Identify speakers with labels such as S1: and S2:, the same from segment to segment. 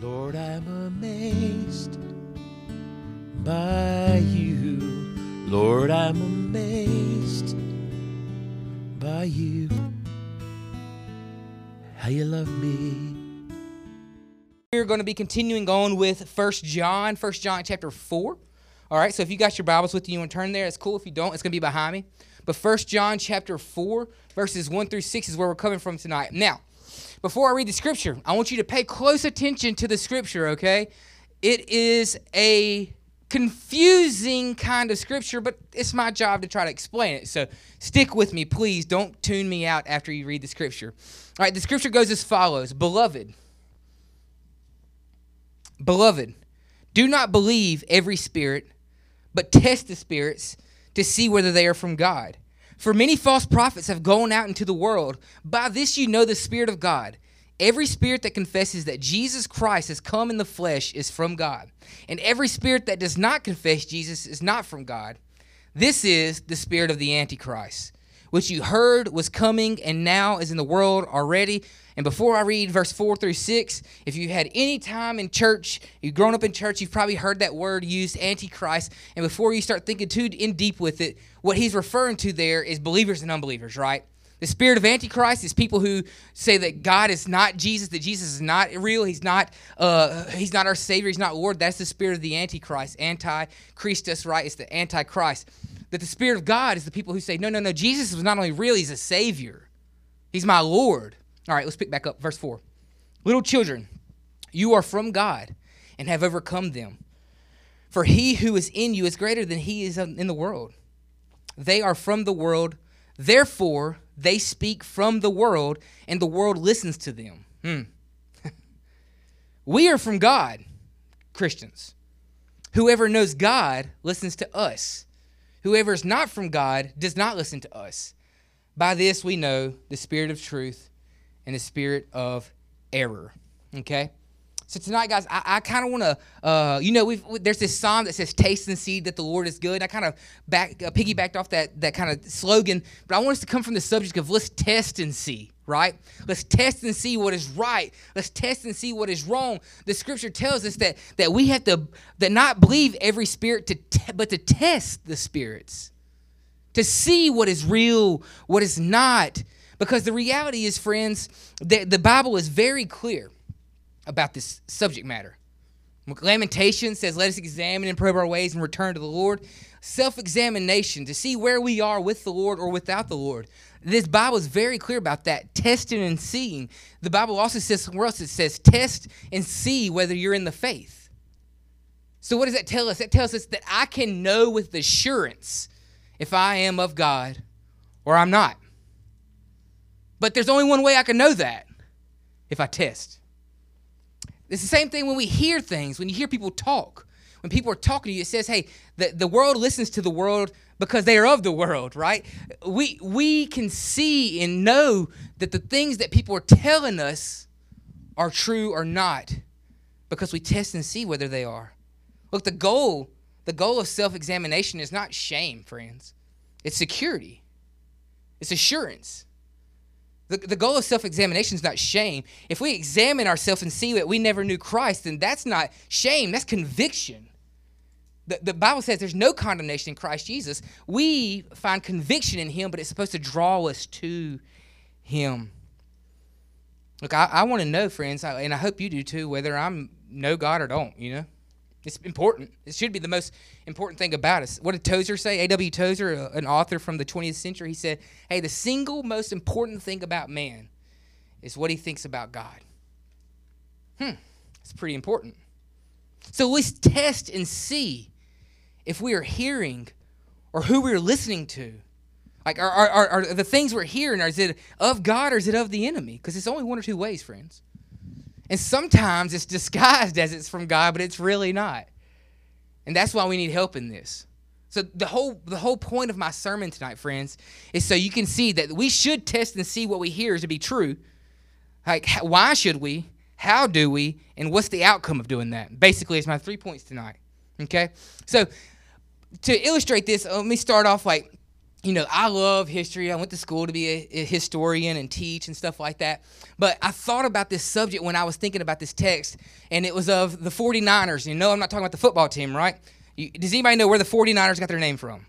S1: Lord, I'm amazed by you. Lord, I'm amazed by you. How you love me.
S2: We're going to be continuing on with First John, First John chapter 4. All right, so if you got your Bibles with you, you to turn there, it's cool. If you don't, it's going to be behind me. But First John chapter 4, verses 1 through 6 is where we're coming from tonight. Now, before I read the scripture, I want you to pay close attention to the scripture, okay? It is a confusing kind of scripture, but it's my job to try to explain it. So stick with me, please. Don't tune me out after you read the scripture. All right, the scripture goes as follows Beloved, Beloved, do not believe every spirit, but test the spirits to see whether they are from God. For many false prophets have gone out into the world. By this you know the Spirit of God. Every spirit that confesses that Jesus Christ has come in the flesh is from God. And every spirit that does not confess Jesus is not from God. This is the spirit of the Antichrist, which you heard was coming and now is in the world already. And before I read verse 4 through 6, if you had any time in church, you've grown up in church, you've probably heard that word used, Antichrist. And before you start thinking too in deep with it, what he's referring to there is believers and unbelievers, right? The spirit of Antichrist is people who say that God is not Jesus, that Jesus is not real, He's not, uh, He's not our Savior, He's not Lord. That's the spirit of the Antichrist, anti-Christus, right? It's the Antichrist. That the spirit of God is the people who say, no, no, no, Jesus was not only real, He's a Savior, He's my Lord. All right, let's pick back up, verse four. Little children, you are from God and have overcome them. For he who is in you is greater than he is in the world. They are from the world, therefore they speak from the world, and the world listens to them. Hmm. we are from God, Christians. Whoever knows God listens to us. Whoever is not from God does not listen to us. By this we know the spirit of truth and the spirit of error. Okay? So tonight, guys, I, I kind of want to, uh, you know, we've, there's this psalm that says, "Taste and see that the Lord is good." I kind of back uh, piggybacked off that that kind of slogan, but I want us to come from the subject of let's test and see, right? Let's test and see what is right. Let's test and see what is wrong. The Scripture tells us that that we have to that not believe every spirit to, te- but to test the spirits, to see what is real, what is not. Because the reality is, friends, that the Bible is very clear about this subject matter. Lamentation says, Let us examine and probe our ways and return to the Lord. Self examination to see where we are with the Lord or without the Lord. This Bible is very clear about that, testing and seeing. The Bible also says somewhere else, it says, Test and see whether you're in the faith. So, what does that tell us? That tells us that I can know with assurance if I am of God or I'm not. But there's only one way I can know that if I test. It's the same thing when we hear things, when you hear people talk. When people are talking to you, it says, hey, the, the world listens to the world because they are of the world, right? We, we can see and know that the things that people are telling us are true or not because we test and see whether they are. Look, the goal, the goal of self-examination is not shame, friends. It's security. It's assurance. The, the goal of self examination is not shame. If we examine ourselves and see that we never knew Christ, then that's not shame, that's conviction. The, the Bible says there's no condemnation in Christ Jesus. We find conviction in Him, but it's supposed to draw us to Him. Look, I, I want to know, friends, and I hope you do too, whether I'm know God or don't, you know? It's important. It should be the most important thing about us. What did Tozer say? A.W. Tozer, an author from the 20th century, he said, Hey, the single most important thing about man is what he thinks about God. Hmm, it's pretty important. So let's test and see if we are hearing or who we're listening to. Like, are, are, are, the things we're hearing, is it of God or is it of the enemy? Because it's only one or two ways, friends. And sometimes it's disguised as it's from God, but it's really not. And that's why we need help in this. So the whole the whole point of my sermon tonight, friends, is so you can see that we should test and see what we hear to be true. Like why should we? How do we? And what's the outcome of doing that? Basically, it's my three points tonight. Okay? So to illustrate this, uh, let me start off like you know, I love history. I went to school to be a, a, historian and teach and stuff like that. But I thought about this subject when I was thinking about this text, and it was of the 49ers. You know, I'm not talking about the football team, right? You, does anybody know where the 49ers got their name from?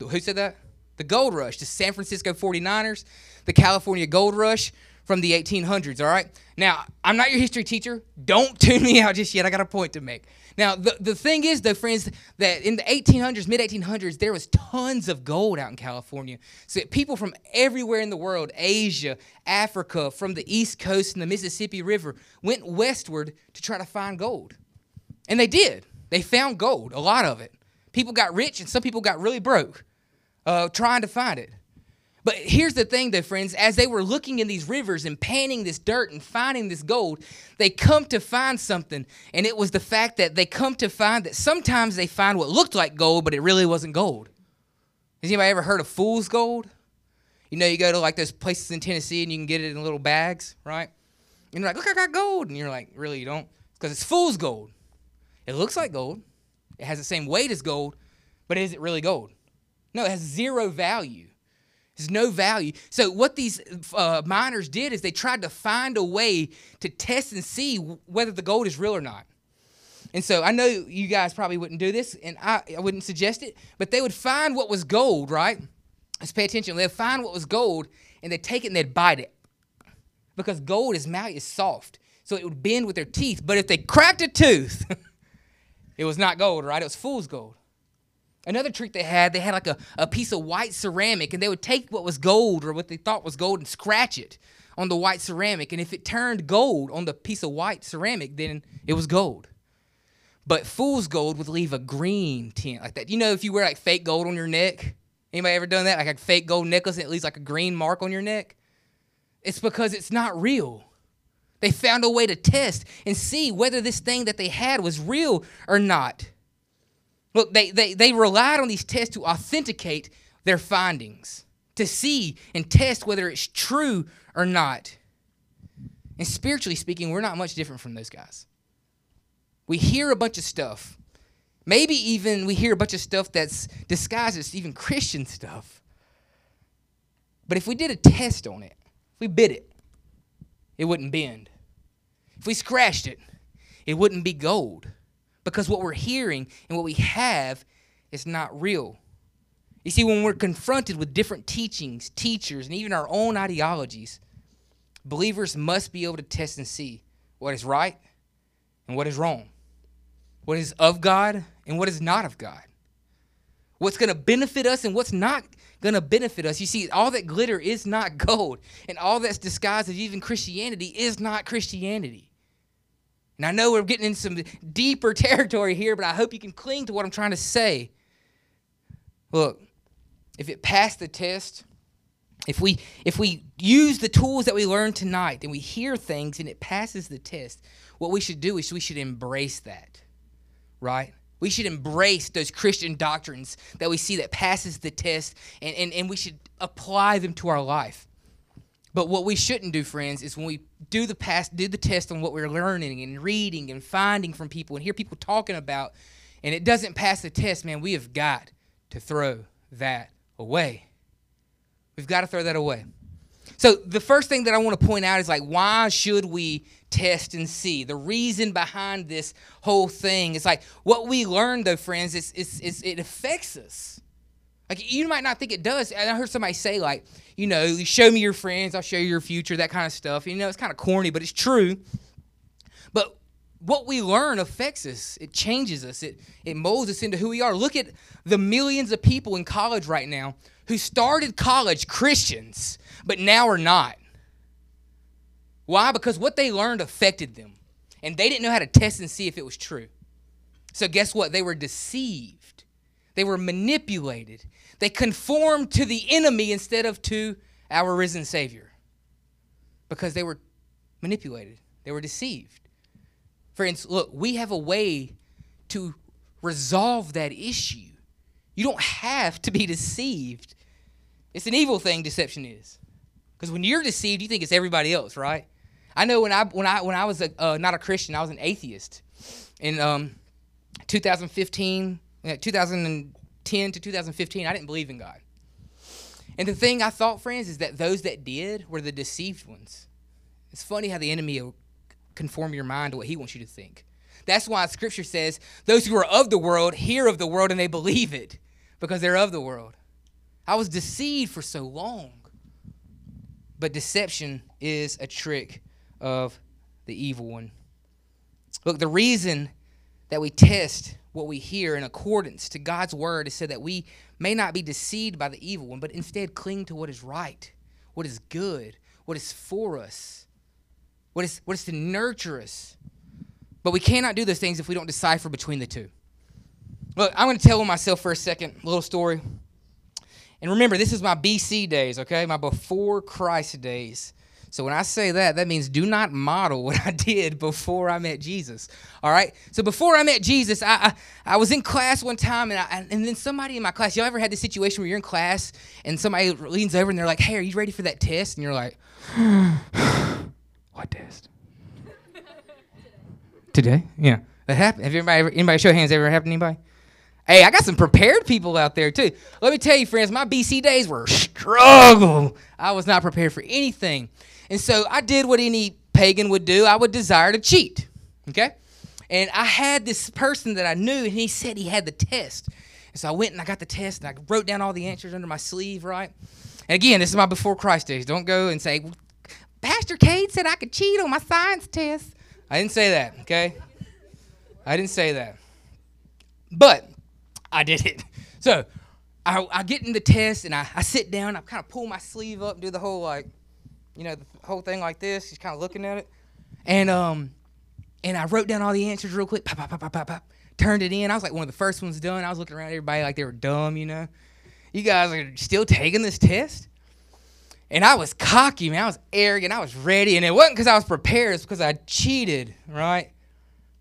S2: Who said that? The Gold Rush, the San Francisco 49ers, the California Gold Rush from the 1800s, all right? Now, I'm not your history teacher. Don't tune me out just yet. I got a point to make. Now, the, the thing is, though, friends, that in the 1800s, mid 1800s, there was tons of gold out in California. So people from everywhere in the world, Asia, Africa, from the East Coast and the Mississippi River, went westward to try to find gold. And they did. They found gold, a lot of it. People got rich and some people got really broke uh, trying to find it. But here's the thing, though, friends. As they were looking in these rivers and panning this dirt and finding this gold, they come to find something. And it was the fact that they come to find that sometimes they find what looked like gold, but it really wasn't gold. Has anybody ever heard of fool's gold? You know, you go to like those places in Tennessee and you can get it in little bags, right? And you're like, look, I got gold. And you're like, really, you don't? Because it's fool's gold. It looks like gold, it has the same weight as gold, but is it really gold? No, it has zero value. There's no value. So what these uh, miners did is they tried to find a way to test and see whether the gold is real or not. And so I know you guys probably wouldn't do this, and I, I wouldn't suggest it, but they would find what was gold, right? Let's pay attention. They'd find what was gold, and they'd take it and they'd bite it. Because gold is malleable, is soft. So it would bend with their teeth. But if they cracked a tooth, it was not gold, right? It was fool's gold. Another trick they had, they had like a, a piece of white ceramic, and they would take what was gold or what they thought was gold and scratch it on the white ceramic. And if it turned gold on the piece of white ceramic, then it was gold. But fool's gold would leave a green tint like that. You know, if you wear like fake gold on your neck, anybody ever done that? Like a fake gold necklace and it leaves like a green mark on your neck? It's because it's not real. They found a way to test and see whether this thing that they had was real or not. Look, they, they, they relied on these tests to authenticate their findings, to see and test whether it's true or not. And spiritually speaking, we're not much different from those guys. We hear a bunch of stuff. Maybe even we hear a bunch of stuff that's disguised as even Christian stuff. But if we did a test on it, if we bit it, it wouldn't bend. If we scratched it, it wouldn't be gold because what we're hearing and what we have is not real. You see, when we're confronted with different teachings, teachers, and even our own ideologies, believers must be able to test and see what is right and what is wrong, what is of God and what is not of God, what's going to benefit us and what's not going to benefit us. You see, all that glitter is not gold, and all that's disguised as even Christianity is not Christianity. And I know we're getting in some deeper territory here, but I hope you can cling to what I'm trying to say. Look, if it passed the test, if we if we use the tools that we learned tonight and we hear things and it passes the test, what we should do is we should embrace that. Right? We should embrace those Christian doctrines that we see that passes the test and, and, and we should apply them to our life. But what we shouldn't do, friends, is when we do the past, do the test on what we're learning and reading and finding from people and hear people talking about, and it doesn't pass the test, man, we have got to throw that away. We've got to throw that away. So the first thing that I want to point out is like, why should we test and see? The reason behind this whole thing is like what we learn, though, friends, is, is, is it affects us. Like you might not think it does. And I heard somebody say like, you know, show me your friends, I'll show you your future, that kind of stuff. You know, it's kind of corny, but it's true. But what we learn affects us. It changes us. It it molds us into who we are. Look at the millions of people in college right now who started college Christians, but now are not. Why? Because what they learned affected them. And they didn't know how to test and see if it was true. So guess what? They were deceived. They were manipulated. They conformed to the enemy instead of to our risen Savior because they were manipulated, they were deceived. Friends, look, we have a way to resolve that issue. You don't have to be deceived. It's an evil thing, deception is. Because when you're deceived, you think it's everybody else, right? I know when I when I when I was a, uh, not a Christian, I was an atheist. In um, 2015, 2000 2010 to 2015, I didn't believe in God. And the thing I thought, friends, is that those that did were the deceived ones. It's funny how the enemy will conform your mind to what he wants you to think. That's why scripture says those who are of the world hear of the world and they believe it because they're of the world. I was deceived for so long. But deception is a trick of the evil one. Look, the reason that we test what we hear in accordance to God's word is so that we may not be deceived by the evil one, but instead cling to what is right, what is good, what is for us, what is, what is to nurture us. But we cannot do those things if we don't decipher between the two. Look, I'm going to tell myself for a second a little story. And remember, this is my BC days, okay? My before Christ days. So when I say that, that means do not model what I did before I met Jesus. All right. So before I met Jesus, I I, I was in class one time, and I, and then somebody in my class. Y'all ever had this situation where you're in class and somebody leans over and they're like, "Hey, are you ready for that test?" And you're like, "What test?" Today? Yeah, that happened. Have anybody anybody show hands ever happened to anybody? Hey, I got some prepared people out there too. Let me tell you, friends, my BC days were a struggle. I was not prepared for anything. And so I did what any pagan would do. I would desire to cheat. Okay? And I had this person that I knew, and he said he had the test. And so I went and I got the test, and I wrote down all the answers under my sleeve, right? And again, this is my before Christ days. Don't go and say, Pastor Cade said I could cheat on my science test. I didn't say that, okay? I didn't say that. But I did it. So I, I get in the test and I, I sit down, I kind of pull my sleeve up, do the whole like, you know, the whole thing like this. He's kind of looking at it, and um, and I wrote down all the answers real quick. Pop, pop, pop, pop, pop, pop. Turned it in. I was like one of the first ones done. I was looking around everybody like they were dumb, you know. You guys are still taking this test. And I was cocky, man. I was arrogant. I was ready, and it wasn't because I was prepared. It's because I cheated, right?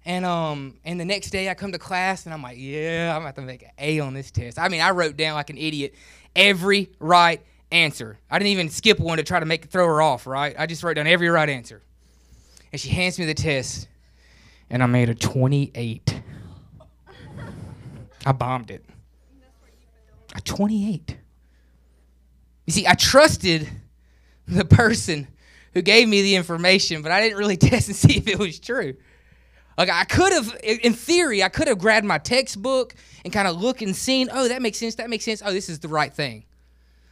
S2: And um, and the next day I come to class and I'm like, yeah, I'm about to make an A on this test. I mean, I wrote down like an idiot every right answer. I didn't even skip one to try to make throw her off, right? I just wrote down every right answer. And she hands me the test, and I made a 28. I bombed it. A 28. You see, I trusted the person who gave me the information, but I didn't really test and see if it was true. Like I could have, in theory, I could have grabbed my textbook and kind of looked and seen, oh, that makes sense, that makes sense, oh, this is the right thing.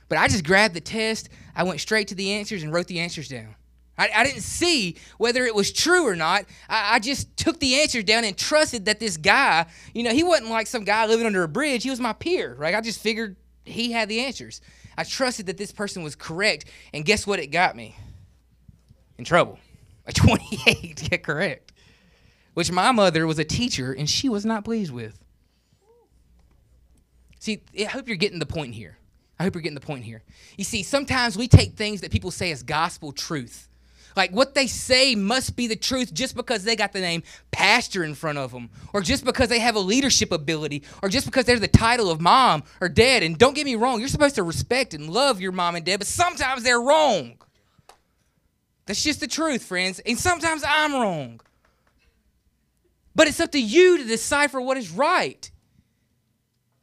S2: But I just grabbed the test, I went straight to the answers and wrote the answers down. I, I didn't see whether it was true or not. I, I just took the answers down and trusted that this guy, you know, he wasn't like some guy living under a bridge. He was my peer, right? I just figured he had the answers. I trusted that this person was correct, and guess what? It got me in trouble. A 28 to get correct, which my mother was a teacher and she was not pleased with. See, I hope you're getting the point here. I hope you're getting the point here. You see, sometimes we take things that people say as gospel truth. Like what they say must be the truth just because they got the name pastor in front of them, or just because they have a leadership ability, or just because they're the title of mom or dad. And don't get me wrong, you're supposed to respect and love your mom and dad, but sometimes they're wrong. That's just the truth, friends. And sometimes I'm wrong. But it's up to you to decipher what is right.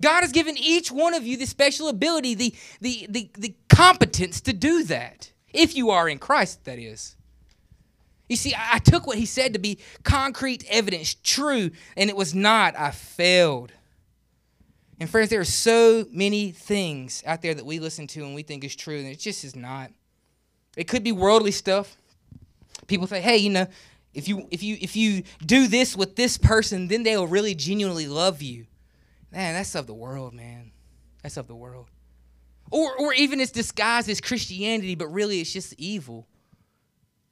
S2: God has given each one of you the special ability, the, the, the, the competence to do that. If you are in Christ, that is. You see, I took what he said to be concrete evidence, true, and it was not. I failed. And friends, there are so many things out there that we listen to and we think is true, and it just is not. It could be worldly stuff. People say, "Hey, you know, if you if you if you do this with this person, then they'll really genuinely love you." Man, that's of the world, man. That's of the world. Or, or even it's disguised as Christianity, but really it's just evil.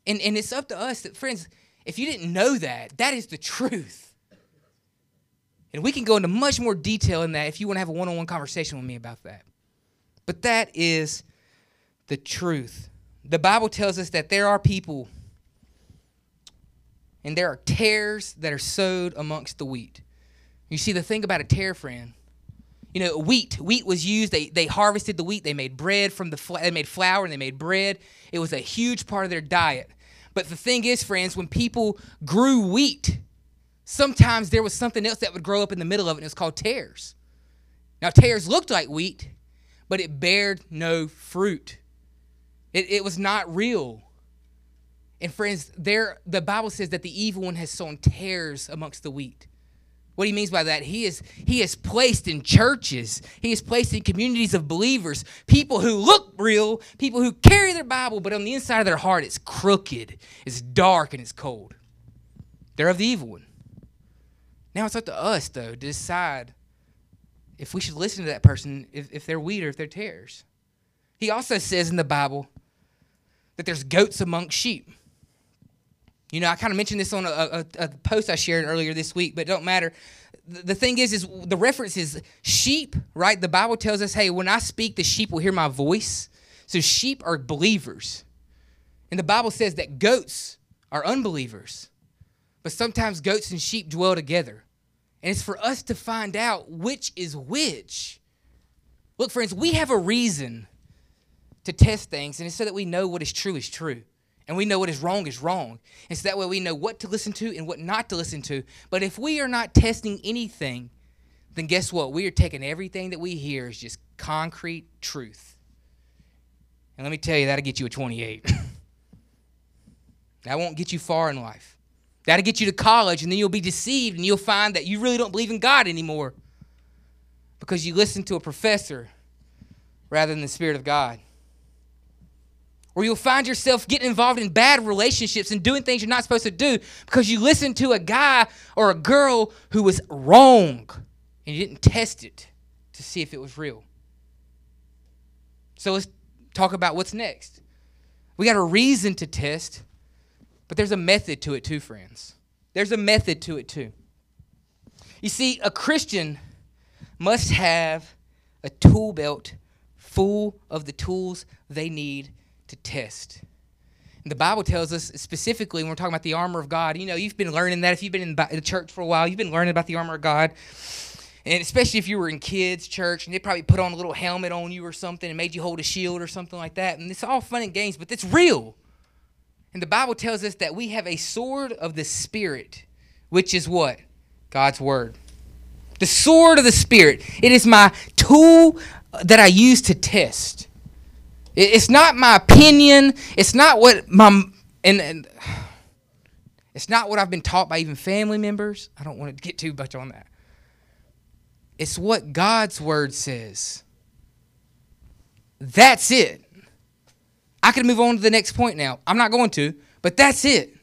S2: And, and it's up to us that, friends, if you didn't know that, that is the truth. And we can go into much more detail in that if you want to have a one on one conversation with me about that. But that is the truth. The Bible tells us that there are people and there are tares that are sowed amongst the wheat. You see, the thing about a tare, friend, you know, wheat. Wheat was used. They, they harvested the wheat. They made bread from the. Fl- they made flour and they made bread. It was a huge part of their diet. But the thing is, friends, when people grew wheat, sometimes there was something else that would grow up in the middle of it, and it was called tares. Now, tares looked like wheat, but it bared no fruit. It, it was not real. And friends, there the Bible says that the evil one has sown tares amongst the wheat. What he means by that, he is he is placed in churches, he is placed in communities of believers, people who look real, people who carry their Bible, but on the inside of their heart it's crooked, it's dark, and it's cold. They're of the evil one. Now it's up to us though to decide if we should listen to that person, if, if they're wheat or if they're tares. He also says in the Bible that there's goats among sheep. You know, I kind of mentioned this on a, a, a, post I shared earlier this week, but it don't matter. The, the thing is, is the reference is sheep, right? The Bible tells us, hey, when I speak, the sheep will hear my voice. So sheep are believers. And the Bible says that goats are unbelievers. But sometimes goats and sheep dwell together. And it's for us to find out which is which. Look, friends, we have a reason to test things, and it's so that we know what is true is true. And we know what is wrong is wrong. And so that way we know what to listen to and what not to listen to. But if we are not testing anything, then guess what? We are taking everything that we hear as just concrete truth. And let me tell you, that'll get you a 28. that won't get you far in life. That'll get you to college, and then you'll be deceived, and you'll find that you really don't believe in God anymore because you listen to a professor rather than the Spirit of God. Or you'll find yourself getting involved in bad relationships and doing things you're not supposed to do because you listened to a guy or a girl who was wrong and you didn't test it to see if it was real. So let's talk about what's next. We got a reason to test, but there's a method to it too, friends. There's a method to it too. You see, a Christian must have a tool belt full of the tools they need to test. And the Bible tells us specifically when we're talking about the armor of God, you know, you've been learning that if you've been in the church for a while, you've been learning about the armor of God. And especially if you were in kids' church and they probably put on a little helmet on you or something and made you hold a shield or something like that. And it's all fun and games, but it's real. And the Bible tells us that we have a sword of the Spirit, which is what? God's Word. The sword of the Spirit. It is my tool that I use to test. It's not my opinion. It's not what my and, and it's not what I've been taught by even family members. I don't want to get too much on that. It's what God's word says. That's it. I can move on to the next point now. I'm not going to, but that's it.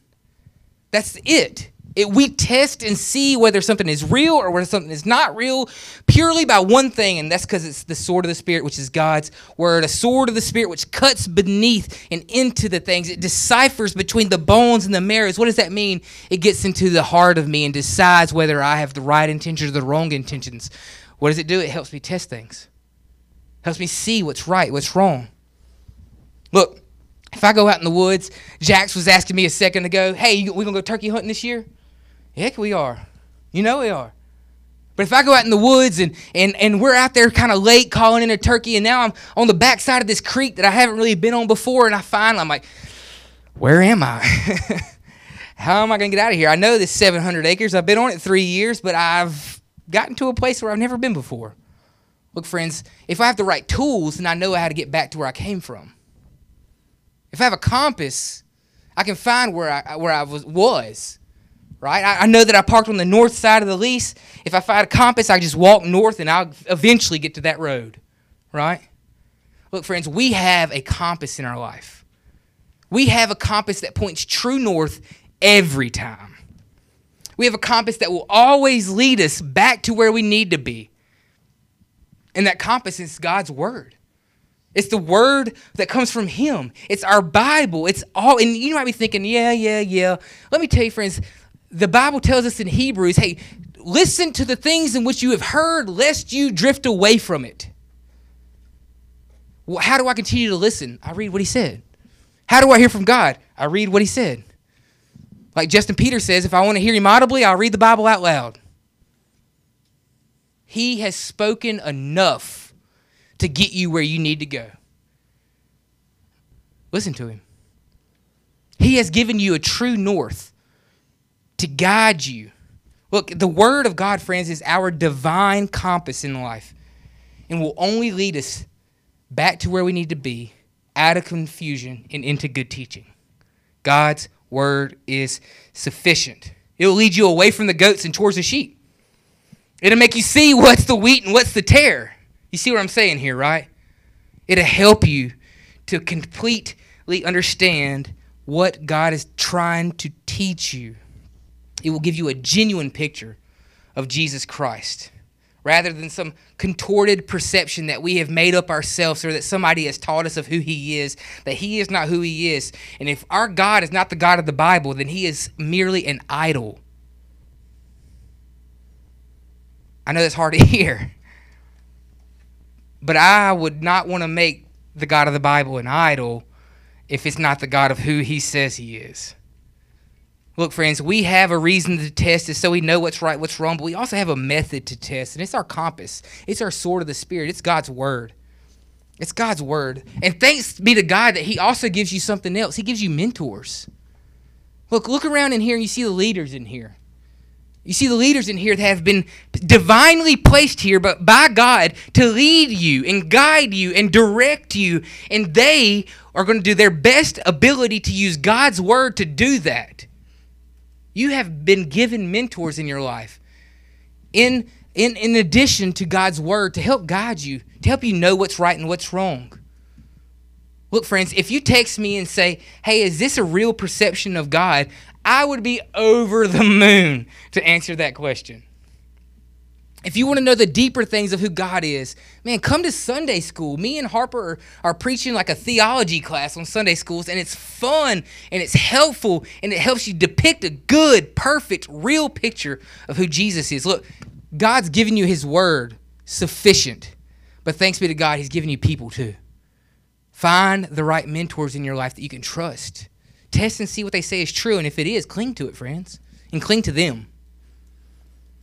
S2: That's it. It, we test and see whether something is real or whether something is not real purely by one thing, and that's because it's the sword of the Spirit, which is God's word. A sword of the Spirit which cuts beneath and into the things. It deciphers between the bones and the marrows. What does that mean? It gets into the heart of me and decides whether I have the right intentions or the wrong intentions. What does it do? It helps me test things, helps me see what's right, what's wrong. Look, if I go out in the woods, Jax was asking me a second ago, hey, we gonna go turkey hunting this year? Heck, we are. You know we are. But if I go out in the woods and, and, and we're out there kind of late calling in a turkey, and now I'm on the backside of this creek that I haven't really been on before, and I find I'm like, where am I? How am I going to get out of here? I know this 700 acres. I've been on it three years, but I've gotten to a place where I've never been before. Look, friends, if I have the right tools, then I know how to get back to where I came from. If I have a compass, I can find where I, where I was, was right? I, I, know that I parked on the north side of the lease. If I find a compass, I just walk north and I'll eventually get to that road, right? Look, friends, we have a compass in our life. We have a compass that points true north every time. We have a compass that will always lead us back to where we need to be. And that compass is God's Word. It's the word that comes from Him. It's our Bible. It's all, and you might be thinking, yeah, yeah, yeah. Let me tell you, friends, the Bible tells us in Hebrews, hey, listen to the things in which you have heard, lest you drift away from it. Well, how do I continue to listen? I read what he said. How do I hear from God? I read what he said. Like Justin Peter says, if I want to hear him audibly, I'll read the Bible out loud. He has spoken enough to get you where you need to go. Listen to him. He has given you a true north to guide you. Look, the Word of God, friends, is our divine compass in life. and will only lead us back to where we need to be, out of confusion and into good teaching. God's word is sufficient. It'll lead you away from the goats and towards the sheep. It'll make you see what's the wheat and what's the tare. You see what I'm saying here, right? It'll help you to completely understand what God is trying to teach you. It will give you a genuine picture of Jesus Christ rather than some contorted perception that we have made up ourselves or that somebody has taught us of who he is, that he is not who he is. And if our God is not the God of the Bible, then he is merely an idol. I know that's hard to hear. But I would not want to make the God of the Bible an idol if it's not the God of who he says he is. Look, friends, we have a reason to test it so we know what's right, what's wrong, but we also have a method to test, and it's our compass. It's our sword of the Spirit. It's God's Word. It's God's Word. And thanks be to God that He also gives you something else. He gives you mentors. Look, look around in here and you see the leaders in here. You see the leaders in here that have been divinely placed here, but by God to lead you and guide you and direct you. And they are going to do their best ability to use God's word to do that. You have been given mentors in your life. In, in, in addition to God's word to help guide you, to help you know what's right and what's wrong. Look, friends, if you text me and say, hey, is this a real perception of God? I would be over the moon to answer that question. If you want to know the deeper things of who God is, man, come to Sunday school. Me and Harper are, are, preaching like a theology class on Sunday schools, and it's fun and it's helpful and it helps you depict a good, perfect, real picture of who Jesus is. Look, God's given you His word sufficient, but thanks be to God, He's given you people too. Find the right mentors in your life that you can trust. Test and see what they say is true, and if it is, cling to it, friends, and cling to them.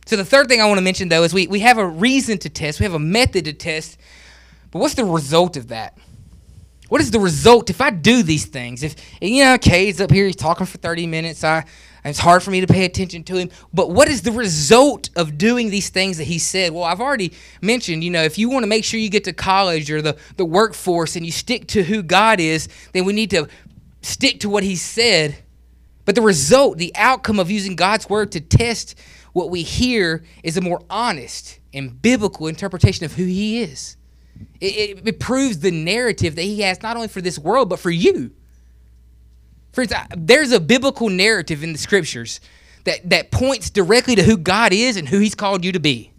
S2: So the third thing I want to mention though is we, we have a reason to test, we have a method to test, but what's the result of that? What is the result if I do these things? If you know, Cade's up here, he's talking for 30 minutes, I it's hard for me to pay attention to him. But what is the result of doing these things that he said? Well, I've already mentioned, you know, if you want to make sure you get to college or the, the workforce and you stick to who God is, then we need to stick to what he said. But the result, the outcome of using God's word to test what we hear is a more honest and biblical interpretation of who he is. It, it, it, proves the narrative that he has not only for this world, but for you. Friends, there's a biblical narrative in the scriptures that, that points directly to who God is and who he's called you to be.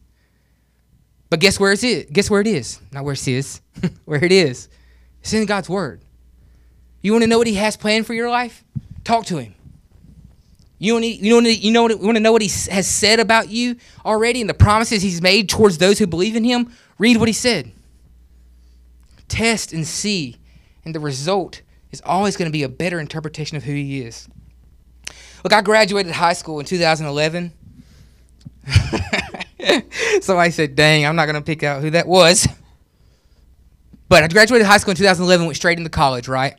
S2: But guess where it is? it? Guess where it is? Not where it is, where it is. It's in God's word. You want to know what he has planned for your life? Talk to him. You want to, you know, you know, you want to know what he has said about you already and the promises he's made towards those who believe in him? Read what he said. Test and see, and the result is always going to be a better interpretation of who he is. Look, I graduated high school in 2011. so I said, dang, I'm not going to pick out who that was. But I graduated high school in 2011, went straight into college, right?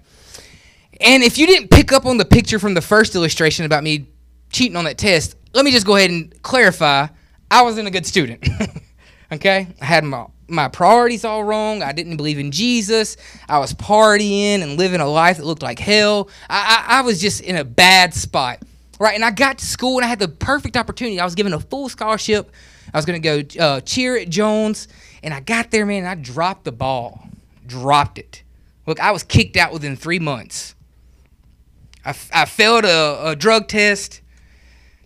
S2: And if you didn't pick up on the picture from the first illustration about me cheating on that test, let me just go ahead and clarify. I wasn't a good student. okay? I had my my priorities all wrong. I didn't believe in Jesus. I was partying and living a life that looked like hell. I, I, I was just in a bad spot. Right? And I got to school and I had the perfect opportunity. I was given a full scholarship. I was going to go uh, cheer at Jones. And I got there, man, and I dropped the ball. Dropped it. Look, I was kicked out within three months. I, I failed a, a drug test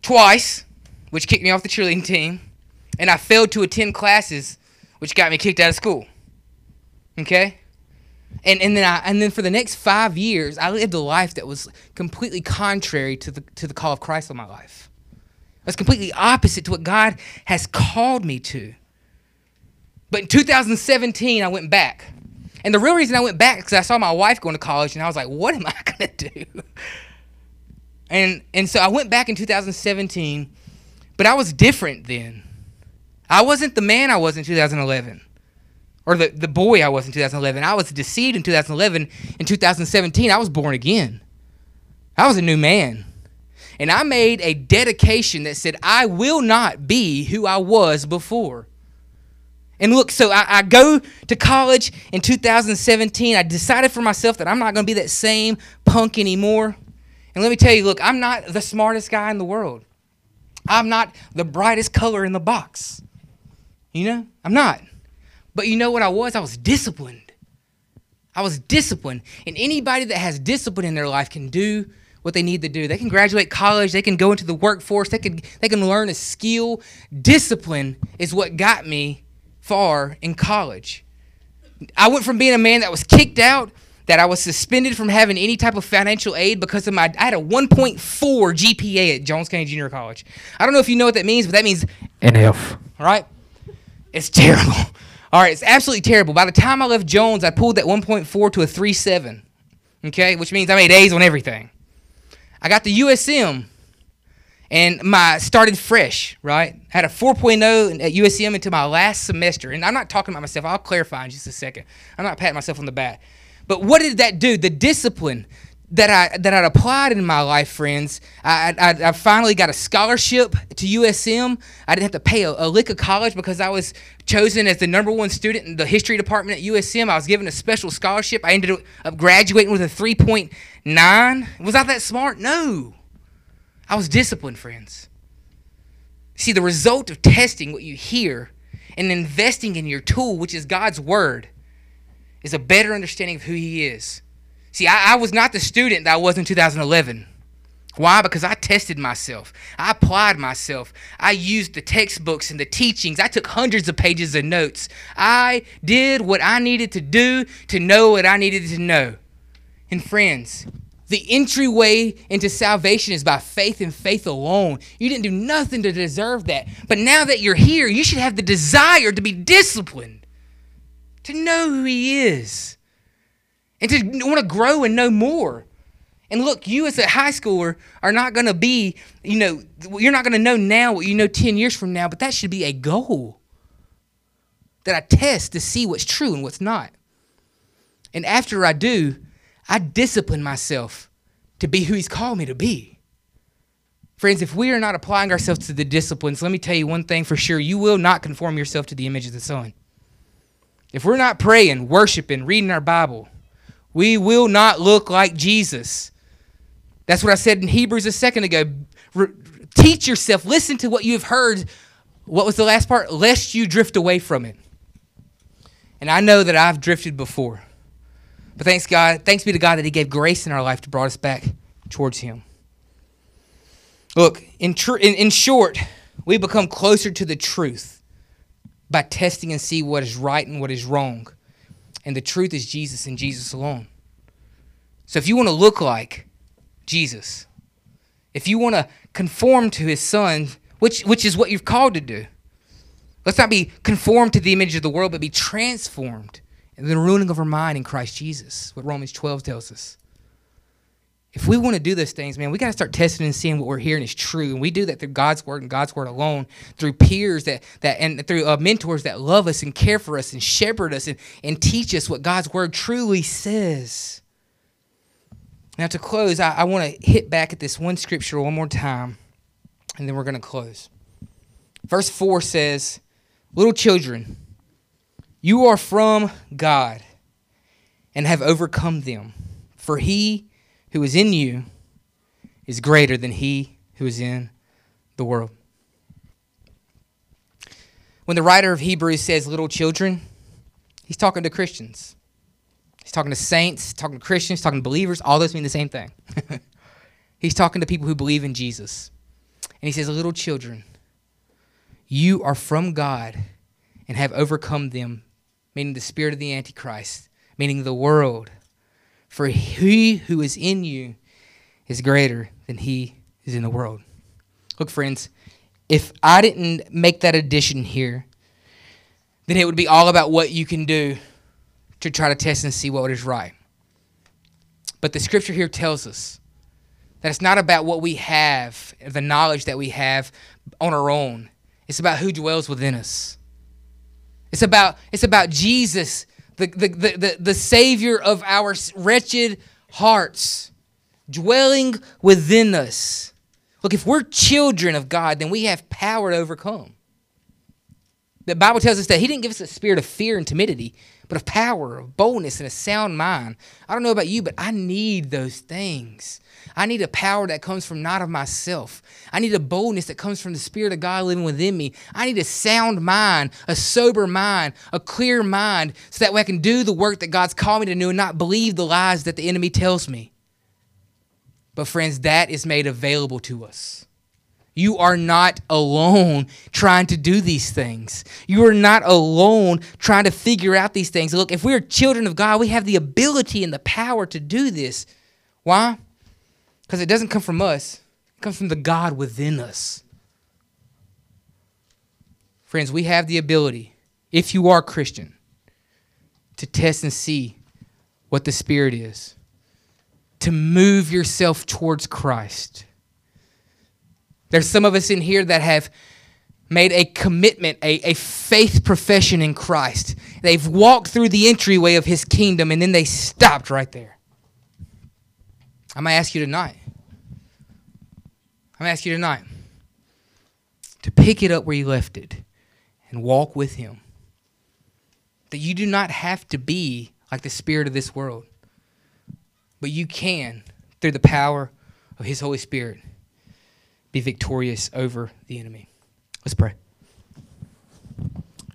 S2: twice, which kicked me off the cheerleading team, and I failed to attend classes, which got me kicked out of school. Okay? And, and then I, and then for the next five years, I lived a life that was completely contrary to the to the call of Christ on my life. It was completely opposite to what God has called me to. But in 2017, I went back. And the real reason I went back because I saw my wife going to college, and I was like, what am I to do? And, and so I went back in 2017, but I was different then. I wasn't the man I was in 2011 or the, the boy I was in 2011. I was deceived in 2011. In 2017, I was born again. I was a new man. And I made a dedication that said, I will not be who I was before. And look, so I, I, go to college in 2017. I decided for myself that I'm not going to be that same punk anymore. And let me tell you, look, I'm not the smartest guy in the world. I'm not the brightest color in the box. You know, I'm not. But you know what I was? I was disciplined. I was disciplined. And anybody that has discipline in their life can do what they need to do. They can graduate college, they can go into the workforce, they can they can learn a skill. Discipline is what got me far in college. I went from being a man that was kicked out, that I was suspended from having any type of financial aid because of my I had a 1.4 GPA at Jones County Junior College. I don't know if you know what that means, but that means NF. All right? It's terrible. All right, it's absolutely terrible. By the time I left Jones, I pulled that 1.4 to a 3.7. Okay, which means I made A's on everything. I got the USM and my started fresh, right? I Had a 4.0 at USM until my last semester. And I'm not talking about myself. I'll clarify in just a second. I'm not patting myself on the back. But what did that do? The discipline that I that I'd applied in my life, friends. I, I, I finally got a scholarship to USM. I didn't have to pay a, a, lick of college because I was chosen as the number one student in the history department at USM. I was given a special scholarship. I ended up graduating with a 3.9. Was I that smart? No. I was disciplined, friends. See, the result of testing what you hear and investing in your tool, which is God's Word, is a better understanding of who He is. See, I, I was not the student that I was in 2011. Why? Because I tested myself. I applied myself. I used the textbooks and the teachings. I took hundreds of pages of notes. I did what I needed to do to know what I needed to know. And friends, the entryway into salvation is by faith and faith alone. You didn't do nothing to deserve that. But now that you're here, you should have the desire to be disciplined, to know who He is, and to want to grow and know more. And look, you as a high schooler are not going to be, you know, you're not going to know now what you know 10 years from now, but that should be a goal that I test to see what's true and what's not. And after I do, I discipline myself to be who He's called me to be. Friends, if we are not applying ourselves to the disciplines, let me tell you one thing for sure you will not conform yourself to the image of the Son. If we're not praying, worshiping, reading our Bible, we will not look like Jesus. That's what I said in Hebrews a second ago. Teach yourself, listen to what you've heard. What was the last part? Lest you drift away from it. And I know that I've drifted before. But thanks God, thanks be to God that He gave grace in our life to brought us back towards Him. Look, in, tr- in, in short, we become closer to the truth by testing and see what is right and what is wrong. And the truth is Jesus and Jesus alone. So if you want to look like Jesus, if you want to conform to his son, which, which is what you're called to do, let's not be conformed to the image of the world, but be transformed and the ruining of our mind in Christ Jesus, what Romans 12 tells us. If we want to do those things, man, we got to start testing and seeing what we're hearing is true. And we do that through God's word and God's word alone, through peers that, that and through uh, mentors that love us and care for us and shepherd us and, and teach us what God's word truly says. Now, to close, I, I want to hit back at this one scripture one more time, and then we're going to close. Verse 4 says, Little children, you are from God and have overcome them. For he who is in you is greater than he who is in the world. When the writer of Hebrews says little children, he's talking to Christians. He's talking to saints, talking to Christians, talking to believers. All those mean the same thing. he's talking to people who believe in Jesus. And he says, Little children, you are from God and have overcome them meaning the spirit of the Antichrist, meaning the world. For he who is in you is greater than he is in the world. Look, friends, if I didn't make that addition here, then it would be all about what you can do to try to test and see what is right. But the scripture here tells us that it's not about what we have, the knowledge that we have on our own. It's about who dwells within us. It's about, it's about Jesus, the, the, the, the, the Savior of our wretched hearts, dwelling within us. Look, if we're children of God, then we have power to overcome. The Bible tells us that He didn't give us a spirit of fear and timidity, but of power, of boldness, and a sound mind. I don't know about you, but I need those things. I need a power that comes from not of myself. I need a boldness that comes from the Spirit of God living within me. I need a sound mind, a sober mind, a clear mind, so that way I can do the work that God's called me to do and not believe the lies that the enemy tells me. But, friends, that is made available to us. You are not alone trying to do these things. You are not alone trying to figure out these things. Look, if we are children of God, we have the ability and the power to do this. Why? Because it doesn't come from us, it comes from the God within us. Friends, we have the ability, if you are Christian, to test and see what the Spirit is, to move yourself towards Christ. There's some of us in here that have made a commitment, a, a faith profession in Christ. They've walked through the entryway of his kingdom and then they stopped right there. I'm going to ask you tonight. I'm going to ask you tonight to pick it up where you left it and walk with him. That you do not have to be like the spirit of this world, but you can, through the power of his Holy Spirit, be victorious over the enemy. Let's pray.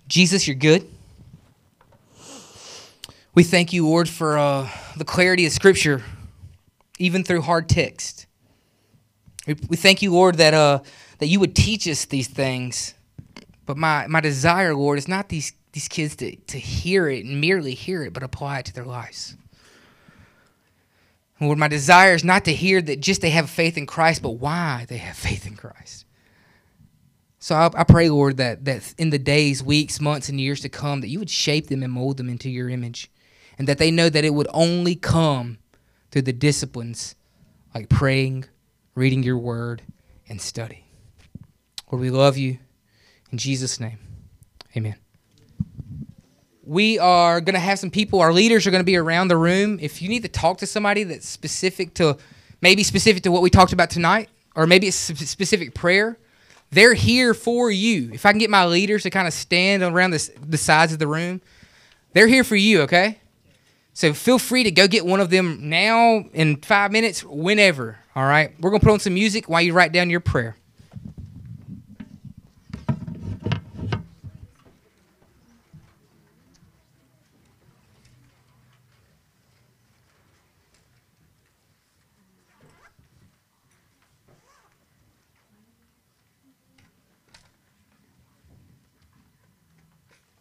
S2: Jesus, you're good. We thank you, Lord, for uh, the clarity of Scripture, even through hard text. We, we thank you, Lord, that uh, that you would teach us these things. But my, my desire, Lord, is not these, these kids to, to hear it and merely hear it, but apply it to their lives. Lord, my desire is not to hear that just they have faith in Christ, but why they have faith in Christ. So I, I, pray, Lord, that, that in the days, weeks, months, and years to come, that you would shape them and mold them into your image. And that they know that it would only come through the disciplines like praying, reading your word, and study. Lord, we love you. In Jesus' name, amen. We are going to have some people, our leaders are going to be around the room. If you need to talk to somebody that's specific to, maybe specific to what we talked about tonight, or maybe it's specific prayer, they're here for you. If I can get my leaders to kind of stand around the, the sides of the room, they're here for you, okay? So feel free to go get one of them now in five minutes, whenever, all right? We're going to put on some music while you write down your prayer.